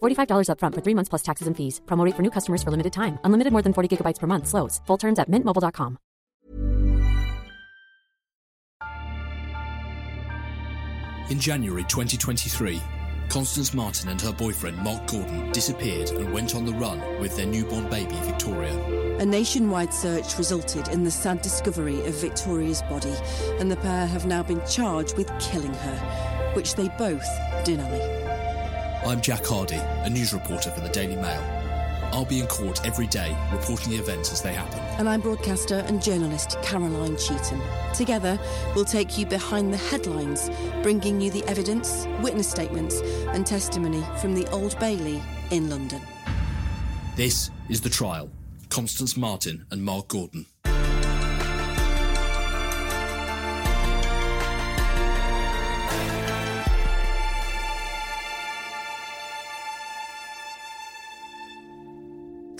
$45 upfront for three months plus taxes and fees. Promo rate for new customers for limited time. Unlimited more than 40 gigabytes per month. Slows. Full terms at mintmobile.com. In January 2023, Constance Marten and her boyfriend Mark Gordon disappeared and went on the run with their newborn baby Victoria. A nationwide search resulted in the sad discovery of Victoria's body, and the pair have now been charged with killing her, which they both deny. I'm Jack Hardy, a news reporter for the Daily Mail. I'll be in court every day reporting the events as they happen. And I'm broadcaster and journalist Caroline Cheetham. Together, we'll take you behind the headlines, bringing you the evidence, witness statements, and testimony from the Old Bailey in London. This is The Trial Constance Marten and Mark Gordon.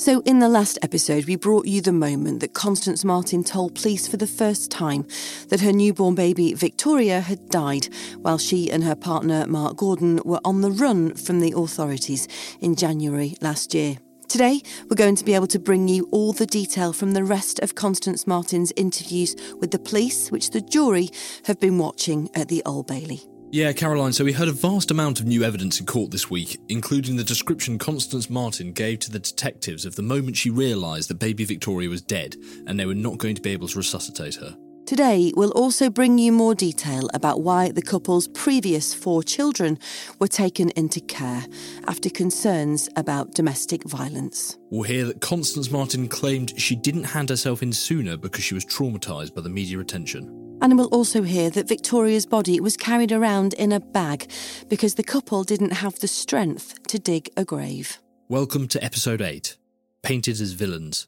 So, in the last episode, we brought you the moment that Constance Marten told police for the first time that her newborn baby Victoria had died while she and her partner Mark Gordon were on the run from the authorities in January last year. Today, we're going to be able to bring you all the detail from the rest of Constance Marten's interviews with the police, which the jury have been watching at the Old Bailey. Yeah, Caroline, so we heard a vast amount of new evidence in court this week, including the description Constance Marten gave to the detectives of the moment she realised that baby Victoria was dead and they were not going to be able to resuscitate her. Today, we'll also bring you more detail about why the couple's previous four children were taken into care after concerns about domestic violence. We'll hear that Constance Marten claimed she didn't hand herself in sooner because she was traumatised by the media attention. And we'll also hear that Victoria's body was carried around in a bag because the couple didn't have the strength to dig a grave. Welcome to episode 8 Painted as Villains.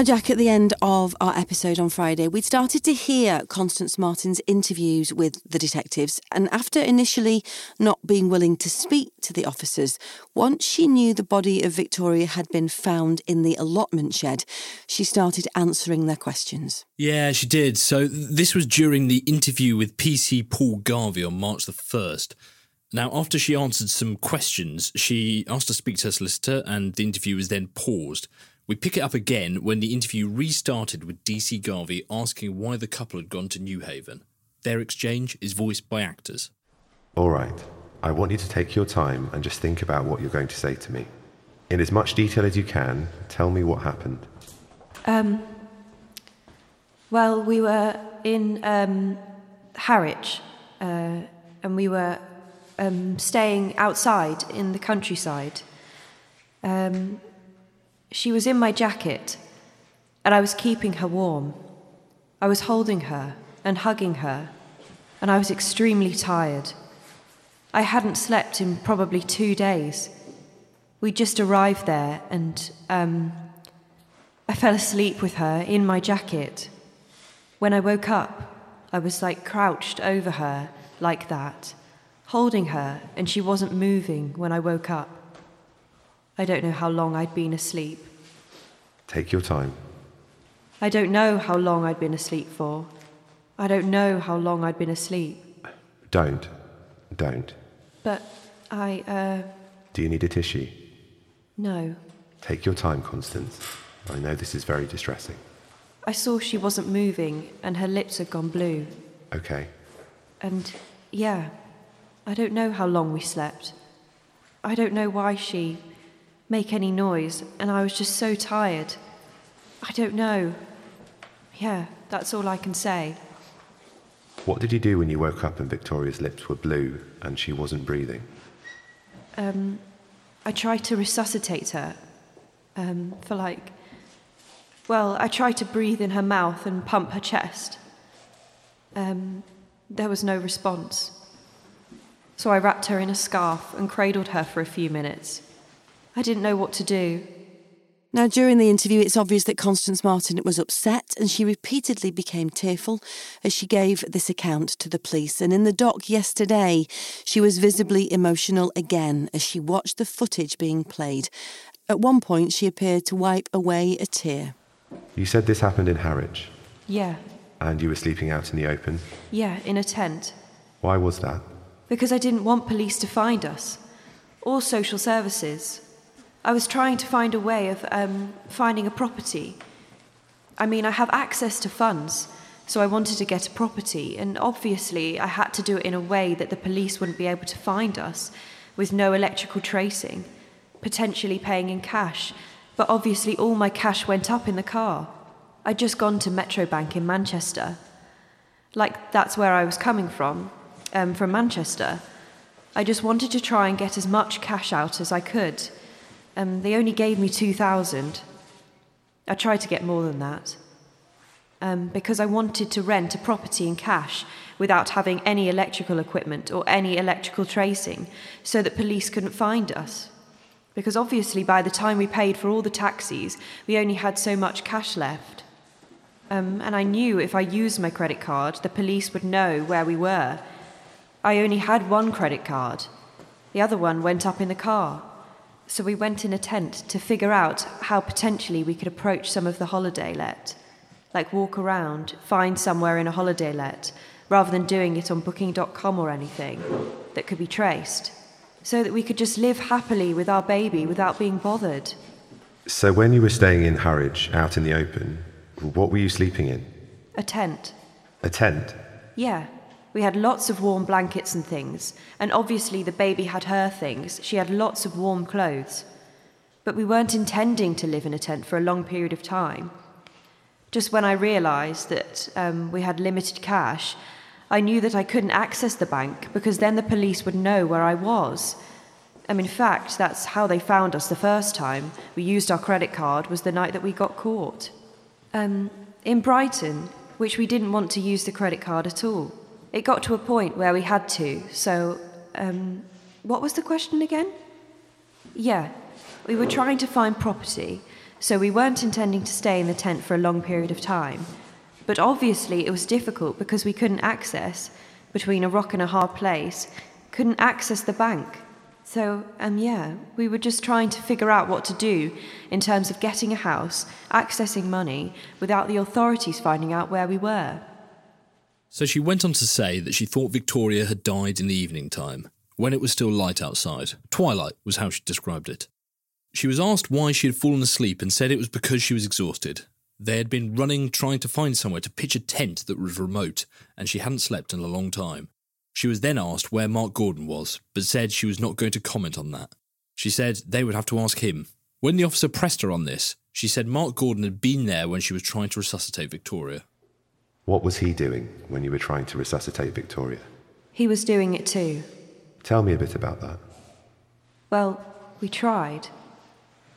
Now, Jack, at the end of our episode on Friday, we'd started to hear Constance Marten's interviews with the detectives. And after initially not being willing to speak to the officers, once she knew the body of Victoria had been found in the allotment shed, she started answering their questions. Yeah, she did. So, this was during the interview with PC Paul Garvey on March the 1st. Now, after she answered some questions, she asked to speak to her solicitor, and the interview was then paused. We pick it up again when the interview restarted with DC Garvey asking why the couple had gone to Newhaven. Their exchange is voiced by actors. All right. I want you to take your time and just think about what you're going to say to me. In as much detail as you can, tell me what happened. Um, well, we were in um, Harwich uh, and we were um, staying outside in the countryside. Um, she was in my jacket, and I was keeping her warm. I was holding her and hugging her, and I was extremely tired. I hadn't slept in probably two days. We just arrived there, and um, I fell asleep with her in my jacket. When I woke up, I was like crouched over her, like that, holding her, and she wasn't moving when I woke up. I don't know how long I'd been asleep. Take your time. I don't know how long I'd been asleep for. I don't know how long I'd been asleep. Don't. Don't. But I, uh. Do you need a tissue? No. Take your time, Constance. I know this is very distressing. I saw she wasn't moving and her lips had gone blue. Okay. And yeah, I don't know how long we slept. I don't know why she make any noise and I was just so tired. I don't know. Yeah, that's all I can say. What did you do when you woke up and Victoria's lips were blue and she wasn't breathing? Um, I tried to resuscitate her. Um, for like. Well, I tried to breathe in her mouth and pump her chest. Um, there was no response. So I wrapped her in a scarf and cradled her for a few minutes. I didn't know what to do. Now, during the interview, it's obvious that Constance Marten was upset and she repeatedly became tearful as she gave this account to the police. And in the dock yesterday, she was visibly emotional again as she watched the footage being played. At one point, she appeared to wipe away a tear. You said this happened in Harwich Yeah, and you were sleeping out in the open. yeah, in a tent. Why was that? Because I didn't want police to find us, or social services. I was trying to find a way of um, finding a property. I mean, I have access to funds, so I wanted to get a property, and obviously I had to do it in a way that the police wouldn't be able to find us, with no electrical tracing, potentially paying in cash. But obviously, all my cash went up in the car. I'd just gone to Metrobank in Manchester. Like, that's where I was coming from, um, from Manchester. I just wanted to try and get as much cash out as I could. Um, they only gave me 2,000. I tried to get more than that. Um, because I wanted to rent a property in cash without having any electrical equipment or any electrical tracing so that police couldn't find us. Because obviously, by the time we paid for all the taxis, we only had so much cash left. Um, and I knew if I used my credit card, the police would know where we were. I only had one credit card, the other one went up in the car. So we went in a tent to figure out how potentially we could approach some of the holiday let. Like walk around, find somewhere in a holiday let, rather than doing it on booking.com or anything that could be traced. So that we could just live happily with our baby without being bothered. So when you were staying in Harwich out in the open, what were you sleeping in? A tent. A tent? Yeah. We had lots of warm blankets and things, and obviously the baby had her things. She had lots of warm clothes. But we weren't intending to live in a tent for a long period of time. Just when I realised that um, we had limited cash, I knew that I couldn't access the bank because then the police would know where I was. Um, in fact, that's how they found us the first time. We used our credit card was the night that we got caught. Um, in Brighton, which we didn't want to use the credit card at all. It got to a point where we had to, so, um, what was the question again? Yeah, we were trying to find property, so we weren't intending to stay in the tent for a long period of time. But obviously, it was difficult because we couldn't access, between a rock and a hard place, couldn't access the bank. So, um, yeah, we were just trying to figure out what to do in terms of getting a house, accessing money, without the authorities finding out where we were. So she went on to say that she thought Victoria had died in the evening time, when it was still light outside. Twilight was how she described it. She was asked why she had fallen asleep and said it was because she was exhausted. They had been running trying to find somewhere to pitch a tent that was remote, and she hadn't slept in a long time. She was then asked where Mark Gordon was, but said she was not going to comment on that. She said they would have to ask him. When the officer pressed her on this, she said Mark Gordon had been there when she was trying to resuscitate Victoria. What was he doing when you were trying to resuscitate Victoria? He was doing it too. Tell me a bit about that. Well, we tried.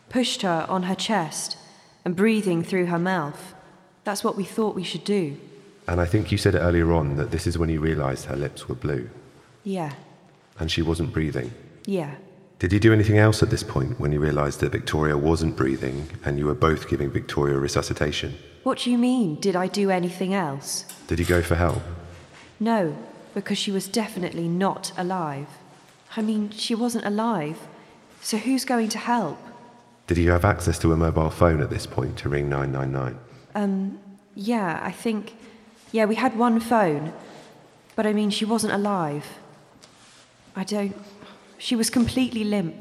Pushed her on her chest and breathing through her mouth. That's what we thought we should do. And I think you said earlier on that this is when you realised her lips were blue Yeah, and she wasn't breathing. yeah. Did you do anything else at this point when you realised that Victoria wasn't breathing and you were both giving Victoria resuscitation? What do you mean, did I do anything else? Did you go for help? No, because she was definitely not alive. I mean, she wasn't alive. So who's going to help? Did you have access to a mobile phone at this point to ring 999? Um, yeah, I think. Yeah, we had one phone. But I mean, she wasn't alive. I don't. She was completely limp.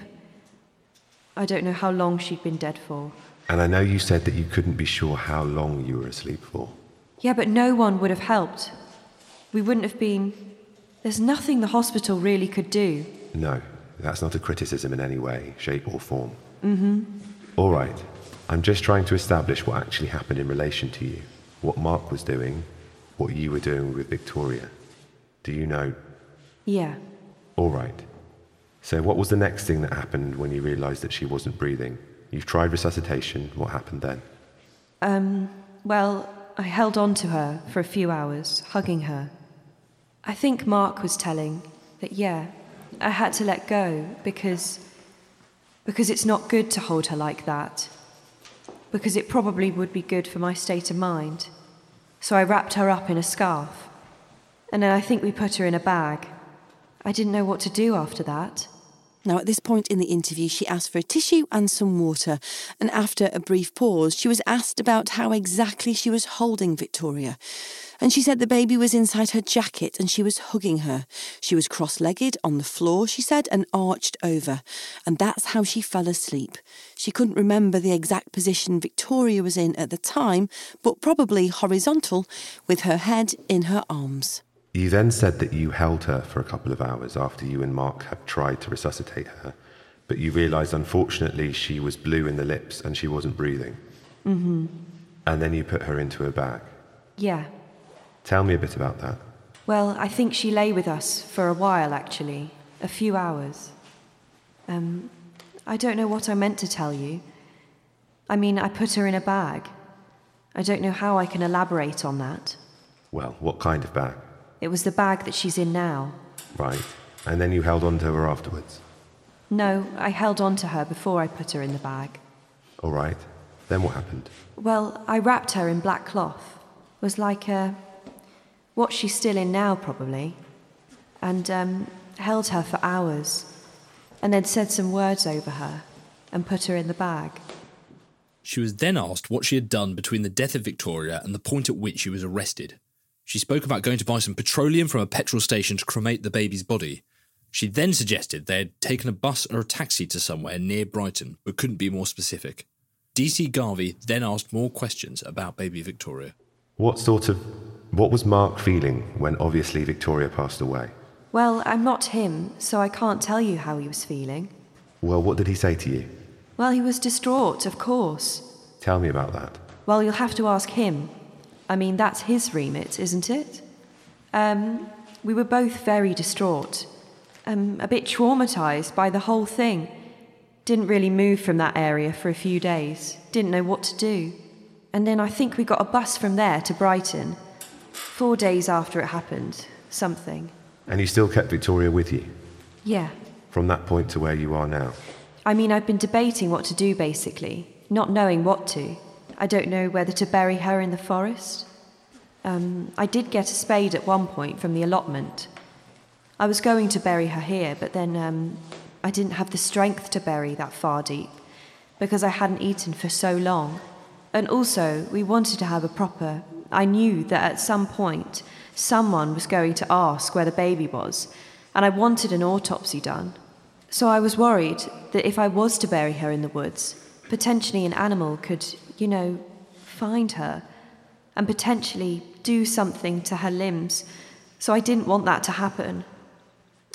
I don't know how long she'd been dead for. And I know you said that you couldn't be sure how long you were asleep for. Yeah, but no one would have helped. We wouldn't have been. There's nothing the hospital really could do. No, that's not a criticism in any way, shape, or form. Mm hmm. All right. I'm just trying to establish what actually happened in relation to you, what Mark was doing, what you were doing with Victoria. Do you know? Yeah. All right. So, what was the next thing that happened when you realised that she wasn't breathing? You've tried resuscitation. What happened then? Um, well, I held on to her for a few hours, hugging her. I think Mark was telling that, yeah, I had to let go because. because it's not good to hold her like that. Because it probably would be good for my state of mind. So I wrapped her up in a scarf. And then I think we put her in a bag. I didn't know what to do after that. Now, at this point in the interview, she asked for a tissue and some water. And after a brief pause, she was asked about how exactly she was holding Victoria. And she said the baby was inside her jacket and she was hugging her. She was cross legged on the floor, she said, and arched over. And that's how she fell asleep. She couldn't remember the exact position Victoria was in at the time, but probably horizontal, with her head in her arms. You then said that you held her for a couple of hours after you and Mark had tried to resuscitate her, but you realised unfortunately she was blue in the lips and she wasn't breathing. Mm-hmm. And then you put her into a bag. Yeah. Tell me a bit about that. Well, I think she lay with us for a while, actually, a few hours. Um, I don't know what I meant to tell you. I mean, I put her in a bag. I don't know how I can elaborate on that. Well, what kind of bag? It was the bag that she's in now. Right. And then you held on to her afterwards? No, I held on to her before I put her in the bag. All right. Then what happened? Well, I wrapped her in black cloth. It was like a. what she's still in now, probably. And um, held her for hours. And then said some words over her and put her in the bag. She was then asked what she had done between the death of Victoria and the point at which she was arrested. She spoke about going to buy some petroleum from a petrol station to cremate the baby's body. She then suggested they had taken a bus or a taxi to somewhere near Brighton, but couldn't be more specific. DC Garvey then asked more questions about baby Victoria. What sort of. What was Mark feeling when obviously Victoria passed away? Well, I'm not him, so I can't tell you how he was feeling. Well, what did he say to you? Well, he was distraught, of course. Tell me about that. Well, you'll have to ask him. I mean, that's his remit, isn't it? Um, we were both very distraught, um, a bit traumatized by the whole thing. Didn't really move from that area for a few days, didn't know what to do. And then I think we got a bus from there to Brighton. Four days after it happened, something. And you still kept Victoria with you? Yeah. From that point to where you are now? I mean, I've been debating what to do basically, not knowing what to. I don't know whether to bury her in the forest. Um, I did get a spade at one point from the allotment. I was going to bury her here, but then um, I didn't have the strength to bury that far deep because I hadn't eaten for so long. And also, we wanted to have a proper. I knew that at some point someone was going to ask where the baby was, and I wanted an autopsy done. So I was worried that if I was to bury her in the woods, potentially an animal could, you know, find her and potentially do something to her limbs. So I didn't want that to happen.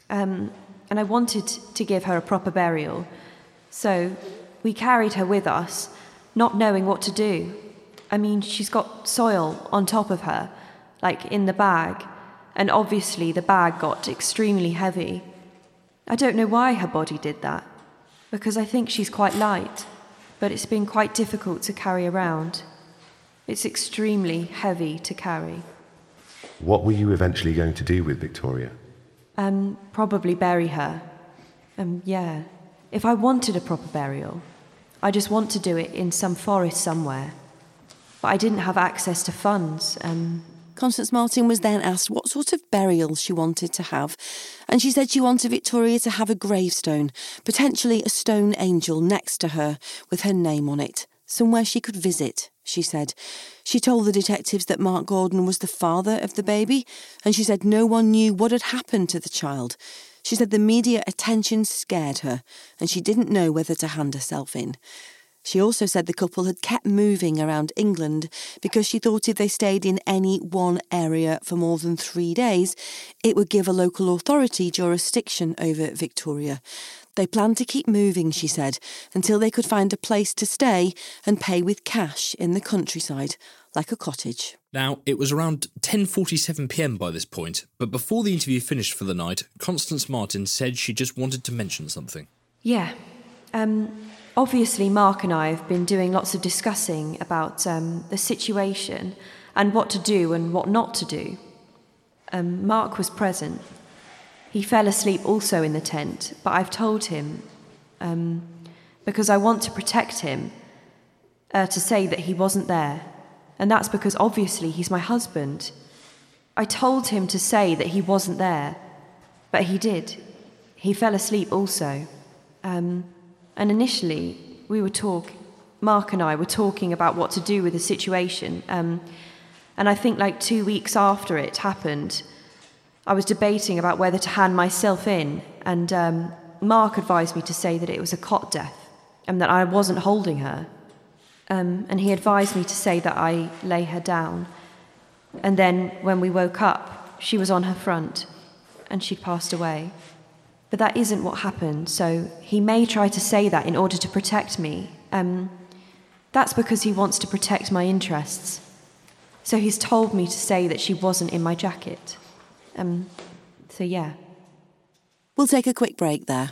Um, and I wanted to give her a proper burial. So we carried her with us, not knowing what to do. I mean, she's got soil on top of her, like in the bag, and obviously the bag got extremely heavy. I don't know why her body did that, because I think she's quite light, but it's been quite difficult to carry around. It's extremely heavy to carry. What were you eventually going to do with Victoria? Um, probably bury her. Um, yeah. If I wanted a proper burial, I just want to do it in some forest somewhere. But I didn't have access to funds. Um, Constance Marten was then asked what sort of burial she wanted to have, and she said she wanted Victoria to have a gravestone, potentially a stone angel next to her with her name on it, somewhere she could visit, she said. She told the detectives that Mark Gordon was the father of the baby, and she said no one knew what had happened to the child. She said the media attention scared her, and she didn't know whether to hand herself in. She also said the couple had kept moving around England because she thought if they stayed in any one area for more than three days, it would give a local authority jurisdiction over Victoria. They planned to keep moving, she said, until they could find a place to stay and pay with cash in the countryside, like a cottage. Now, it was around 10:47 p.m. by this point, but before the interview finished for the night, Constance Marten said she just wanted to mention something. Yeah. Um, obviously, Mark and I have been doing lots of discussing about um, the situation and what to do and what not to do. Um, Mark was present. He fell asleep also in the tent, but I've told him, um, because I want to protect him, uh, to say that he wasn't there. And that's because obviously he's my husband. I told him to say that he wasn't there, but he did. He fell asleep also. Um, and initially, we were talk. Mark and I were talking about what to do with the situation. Um, and I think like two weeks after it happened, I was debating about whether to hand myself in, and um, Mark advised me to say that it was a cot death and that I wasn't holding her. Um, and he advised me to say that I lay her down. And then when we woke up, she was on her front and she'd passed away. But that isn't what happened, so he may try to say that in order to protect me. Um, that's because he wants to protect my interests. So he's told me to say that she wasn't in my jacket. Um, so yeah. We'll take a quick break there.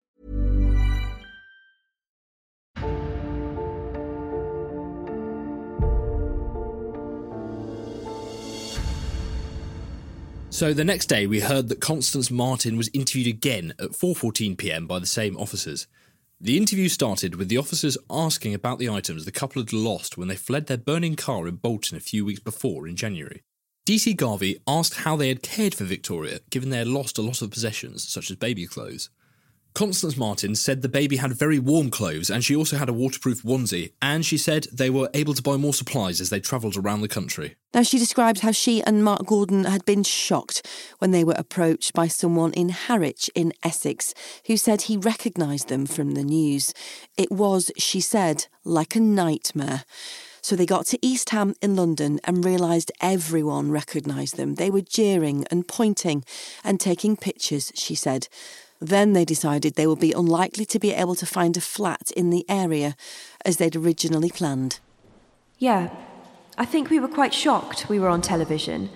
So the next day, we heard that Constance Marten was interviewed again at 4:14 p.m. by the same officers. The interview started with the officers asking about the items the couple had lost when they fled their burning car in Bolton a few weeks before in January. DC Garvey asked how they had cared for Victoria, given they had lost a lot of possessions, such as baby clothes. Constance Marten said the baby had very warm clothes and she also had a waterproof onesie, and she said they were able to buy more supplies as they travelled around the country. Now, she described how she and Mark Gordon had been shocked when they were approached by someone in Harwich in Essex who said he recognised them from the news. It was, she said, like a nightmare. So they got to East Ham in London and realised everyone recognised them. They were jeering and pointing and taking pictures, she said. Then they decided they would be unlikely to be able to find a flat in the area as they'd originally planned. Yeah, I think we were quite shocked we were on television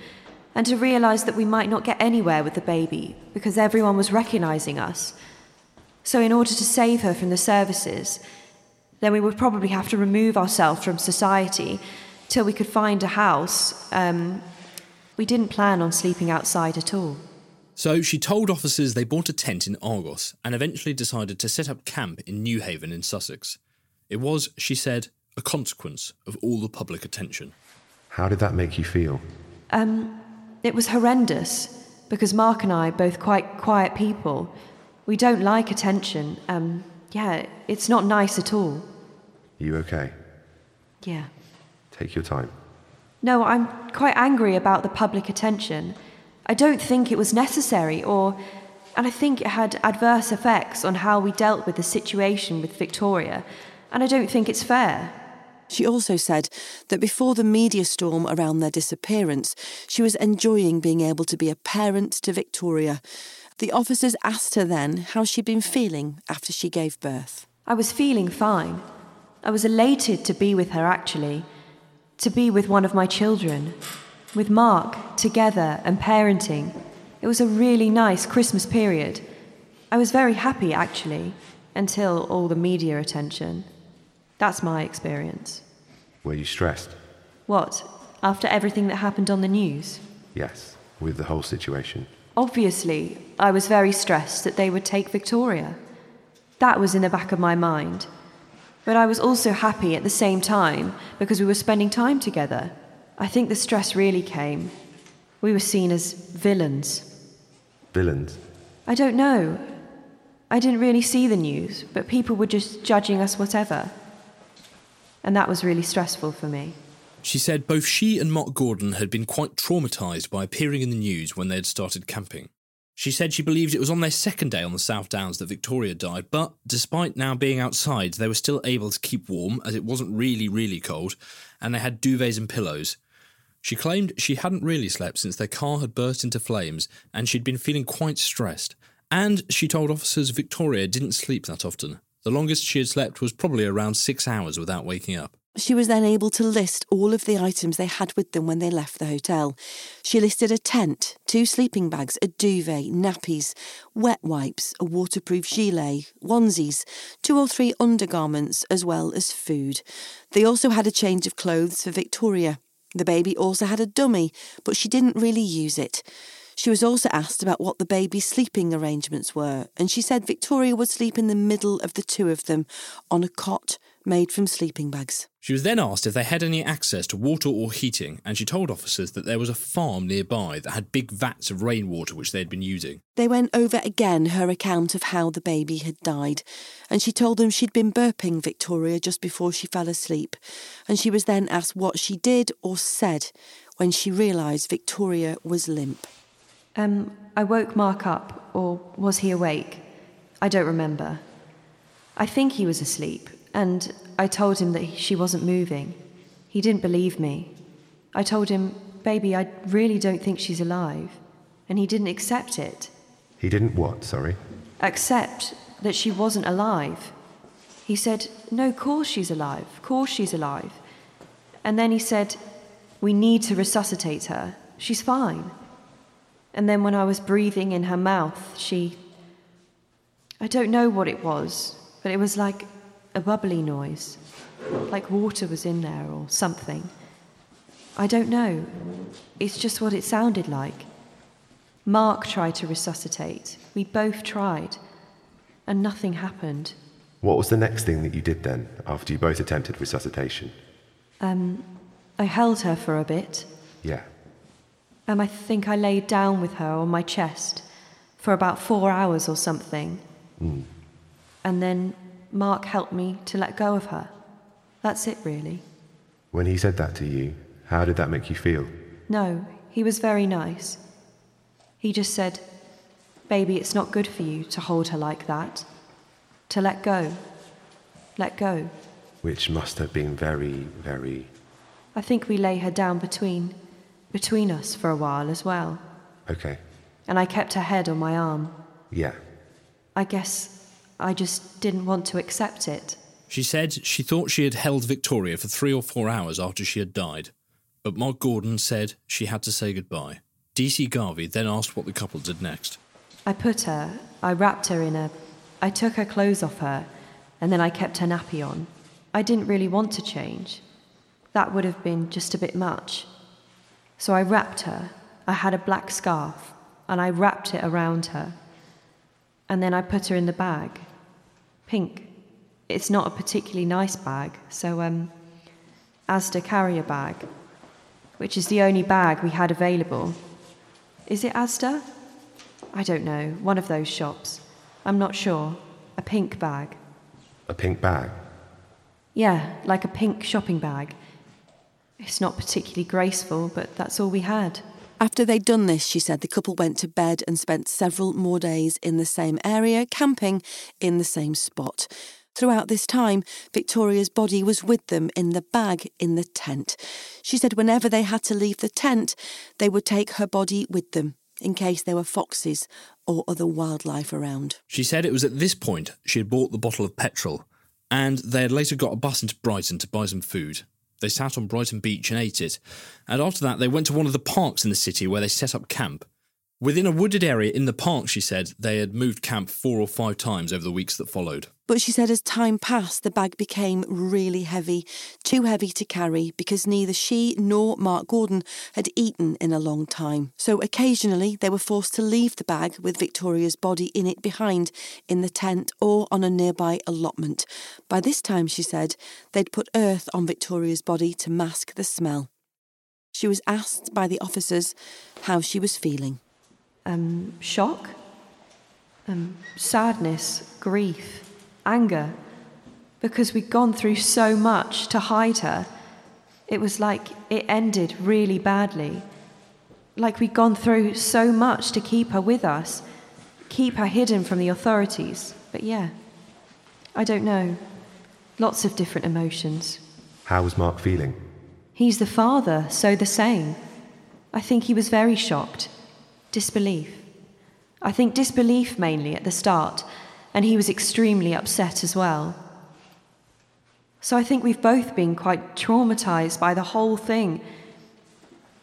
and to realise that we might not get anywhere with the baby because everyone was recognising us. So, in order to save her from the services, then we would probably have to remove ourselves from society till we could find a house. Um, we didn't plan on sleeping outside at all. So she told officers they bought a tent in Argos and eventually decided to set up camp in Newhaven in Sussex. It was, she said, a consequence of all the public attention. How did that make you feel? Um, it was horrendous because Mark and I, both quite quiet people, we don't like attention. Um, yeah, it's not nice at all. You okay? Yeah. Take your time. No, I'm quite angry about the public attention. I don't think it was necessary, or. And I think it had adverse effects on how we dealt with the situation with Victoria And I don't think it's fair. She also said that before the media storm around their disappearance, she was enjoying being able to be a parent to Victoria. The officers asked her then how she'd been feeling after she gave birth. I was feeling fine. I was elated to be with her, actually, to be with one of my children, with Mark, together and parenting. It was a really nice Christmas period. I was very happy, actually, until all the media attention. That's my experience. Were you stressed? What? After everything that happened on the news? Yes, with the whole situation. Obviously, I was very stressed that they would take Victoria. That was in the back of my mind. But I was also happy at the same time because we were spending time together. I think the stress really came. We were seen as villains. Villains? I don't know. I didn't really see the news, but people were just judging us whatever. And that was really stressful for me. She said both she and Mark Gordon had been quite traumatised by appearing in the news when they had started camping. She said she believed it was on their second day on the South Downs that Victoria died, but despite now being outside, they were still able to keep warm as it wasn't really, really cold, and they had duvets and pillows. She claimed she hadn't really slept since their car had burst into flames and she'd been feeling quite stressed. And she told officers Victoria didn't sleep that often. The longest she had slept was probably around six hours without waking up. She was then able to list all of the items they had with them when they left the hotel. She listed a tent, two sleeping bags, a duvet, nappies, wet wipes, a waterproof gilet, onesies, two or three undergarments, as well as food. They also had a change of clothes for Victoria. The baby also had a dummy, but she didn't really use it. She was also asked about what the baby's sleeping arrangements were, and she said Victoria would sleep in the middle of the two of them on a cot made from sleeping bags. She was then asked if they had any access to water or heating, and she told officers that there was a farm nearby that had big vats of rainwater which they had been using. They went over again her account of how the baby had died, and she told them she'd been burping Victoria just before she fell asleep, and she was then asked what she did or said when she realised Victoria was limp. Um, I woke Mark up, or was he awake? I don't remember. I think he was asleep, and I told him that she wasn't moving. He didn't believe me. I told him, Baby, I really don't think she's alive. And he didn't accept it. He didn't what, sorry? Accept that she wasn't alive. He said, No, of course she's alive. Of course she's alive. And then he said, We need to resuscitate her. She's fine. And then when I was breathing in her mouth, she. I don't know what it was, but it was like a bubbly noise, like water was in there or something. I don't know. It's just what it sounded like. Mark tried to resuscitate. We both tried, and nothing happened. What was the next thing that you did then, after you both attempted resuscitation? Um, I held her for a bit. Yeah. Um, I think I laid down with her on my chest for about four hours or something. Mm. And then Mark helped me to let go of her. That's it, really. When he said that to you, how did that make you feel? No, he was very nice. He just said, Baby, it's not good for you to hold her like that. To let go. Let go. Which must have been very, very. I think we lay her down between between us for a while as well. Okay. And I kept her head on my arm. Yeah. I guess I just didn't want to accept it. She said she thought she had held Victoria for three or four hours after she had died, but Mark Gordon said she had to say goodbye. DC Garvey then asked what the couple did next. I put her, I wrapped her in a. I took her clothes off her, and then I kept her nappy on. I didn't really want to change. That would have been just a bit much. So I wrapped her. I had a black scarf, and I wrapped it around her. And then I put her in the bag. Pink. It's not a particularly nice bag, so, um, Asda carrier bag, which is the only bag we had available. Is it Asda? I don't know, one of those shops. I'm not sure. A pink bag. A pink bag? Yeah, like a pink shopping bag. It's not particularly graceful, but that's all we had. After they'd done this, she said the couple went to bed and spent several more days in the same area, camping in the same spot. Throughout this time, Victoria's body was with them in the bag in the tent. She said whenever they had to leave the tent, they would take her body with them in case there were foxes or other wildlife around. She said it was at this point she had bought the bottle of petrol, and they had later got a bus into Brighton to buy some food. They sat on Brighton Beach and ate it, and after that they went to one of the parks in the city where they set up camp. Within a wooded area in the park, she said, they had moved camp four or five times over the weeks that followed. But she said as time passed, the bag became really heavy, too heavy to carry because neither she nor Mark Gordon had eaten in a long time. So occasionally they were forced to leave the bag with Victoria's body in it behind in the tent or on a nearby allotment. By this time, she said, they'd put earth on Victoria's body to mask the smell. She was asked by the officers how she was feeling um, shock, um, sadness, grief, anger, because we'd gone through so much to hide her. It was like it ended really badly. Like we'd gone through so much to keep her with us, keep her hidden from the authorities. But yeah, I don't know. Lots of different emotions. How was Mark feeling? He's the father, so the same. I think he was very shocked. Disbelief. I think disbelief mainly at the start, and he was extremely upset as well. So I think we've both been quite traumatized by the whole thing.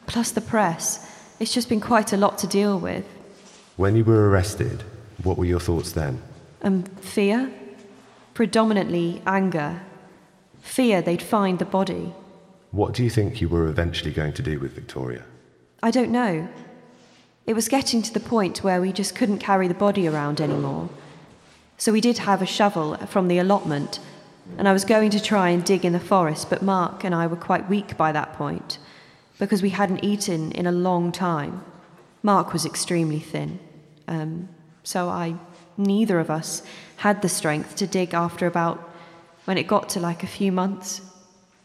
Plus the press. It's just been quite a lot to deal with. When you were arrested, what were your thoughts then? Um, fear. Predominantly anger. Fear they'd find the body. What do you think you were eventually going to do with Victoria? I don't know. It was getting to the point where we just couldn't carry the body around anymore. So we did have a shovel from the allotment, and I was going to try and dig in the forest, but Mark and I were quite weak by that point because we hadn't eaten in a long time. Mark was extremely thin, um, so I, neither of us, had the strength to dig after about when it got to like a few months.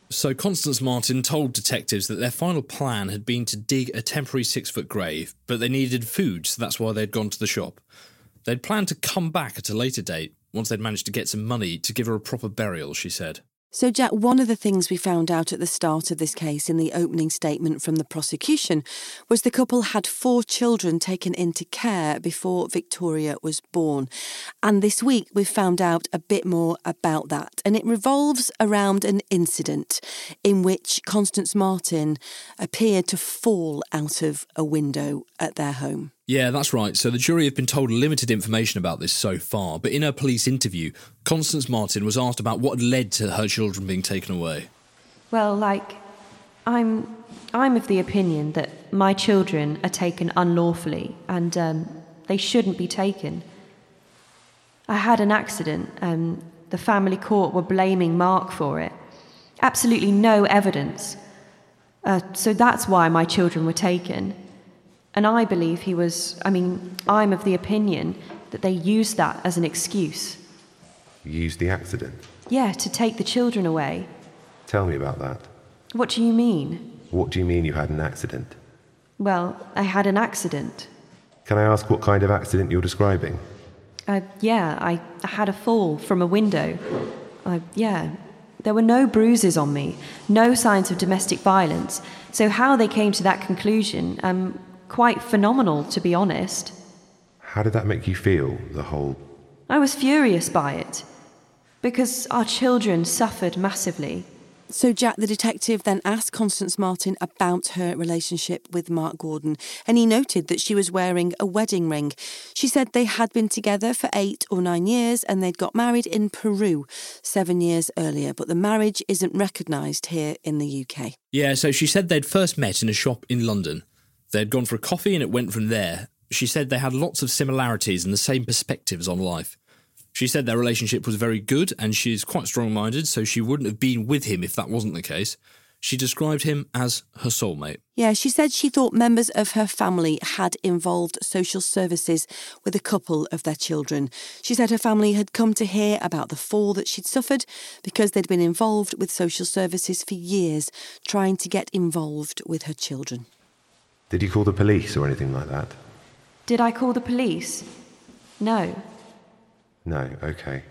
So Constance Marten told detectives that their final plan had been to dig a temporary six foot grave, but they needed food, so that's why they'd gone to the shop. They'd planned to come back at a later date once they'd managed to get some money to give her a proper burial, she said. So, Jack, one of the things we found out at the start of this case in the opening statement from the prosecution was the couple had four children taken into care before Victoria was born. And this week we've found out a bit more about that. And it revolves around an incident in which Constance Marten appeared to fall out of a window at their home. Yeah, that's right. So the jury have been told limited information about this so far, but in her police interview, Constance Marten was asked about what led to her children being taken away. Well, like, I'm, I'm of the opinion that my children are taken unlawfully and um, they shouldn't be taken. I had an accident, and the family court were blaming Mark for it. Absolutely no evidence. Uh, so that's why my children were taken. And I believe he was, I mean, I'm of the opinion that they used that as an excuse. Used the accident? Yeah, to take the children away. Tell me about that. What do you mean? What do you mean you had an accident? Well, I had an accident. Can I ask what kind of accident you're describing? Uh, yeah, I had a fall from a window. Uh, yeah, there were no bruises on me, no signs of domestic violence. So, how they came to that conclusion, um, quite phenomenal, to be honest. How did that make you feel, the whole. I was furious by it, because our children suffered massively. So, Jack, the detective, then asked Constance Marten about her relationship with Mark Gordon, and he noted that she was wearing a wedding ring. She said they had been together for eight or nine years and they'd got married in Peru seven years earlier, but the marriage isn't recognised here in the UK. Yeah, so she said they'd first met in a shop in London. They'd gone for a coffee and it went from there. She said they had lots of similarities and the same perspectives on life. She said their relationship was very good and she's quite strong minded, so she wouldn't have been with him if that wasn't the case. She described him as her soulmate. Yeah, she said she thought members of her family had involved social services with a couple of their children. She said her family had come to hear about the fall that she'd suffered because they'd been involved with social services for years, trying to get involved with her children. Did you call the police or anything like that? Did I call the police? No. No, okay.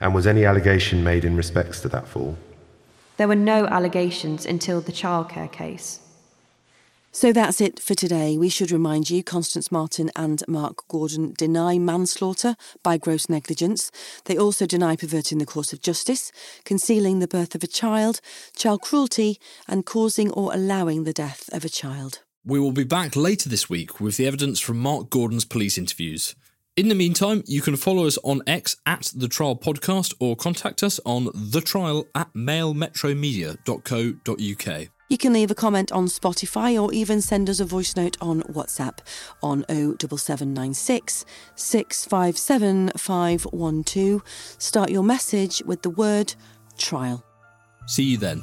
And was any allegation made in respects to that fall? There were no allegations until the childcare case. So that's it for today. We should remind you Constance Marten and Mark Gordon deny manslaughter by gross negligence. They also deny perverting the course of justice, concealing the birth of a child, child cruelty, and causing or allowing the death of a child. We will be back later this week with the evidence from Mark Gordon's police interviews. In the meantime, you can follow us on X at The Trial Podcast or contact us on thetrial at mailmetromedia.co.uk. You can leave a comment on Spotify or even send us a voice note on WhatsApp on 07796 657 512. Start your message with the word trial. See you then.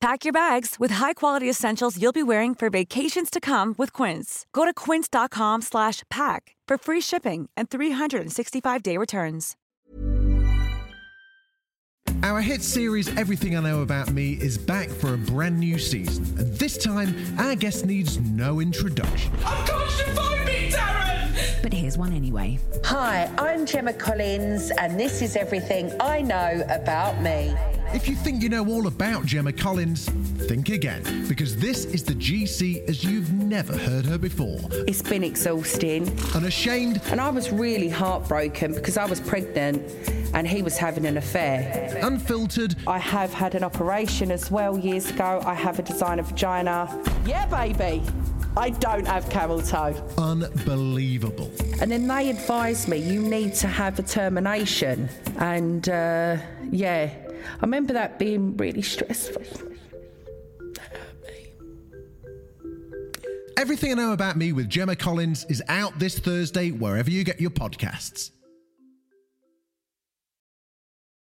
Pack your bags with high-quality essentials you'll be wearing for vacations to come with Quince. Go to quince.com slash pack for free shipping and 365-day returns. Our hit series Everything I Know About Me is back for a brand new season, and this time our guest needs no introduction. I've got you find me, Darren! But here's one anyway. Hi, I'm Gemma Collins, and this is everything I know about me. If you think you know all about Gemma Collins, think again, because this is the GC as you've never heard her before. It's been exhausting. Unashamed. And I was really heartbroken because I was pregnant and he was having an affair. Unfiltered. I have had an operation as well years ago. I have a designer vagina. Yeah, baby. I don't have camel toe. Unbelievable. And then they advised me you need to have a termination. And uh, yeah, I remember that being really stressful. Everything I Know About Me with Gemma Collins is out this Thursday wherever you get your podcasts.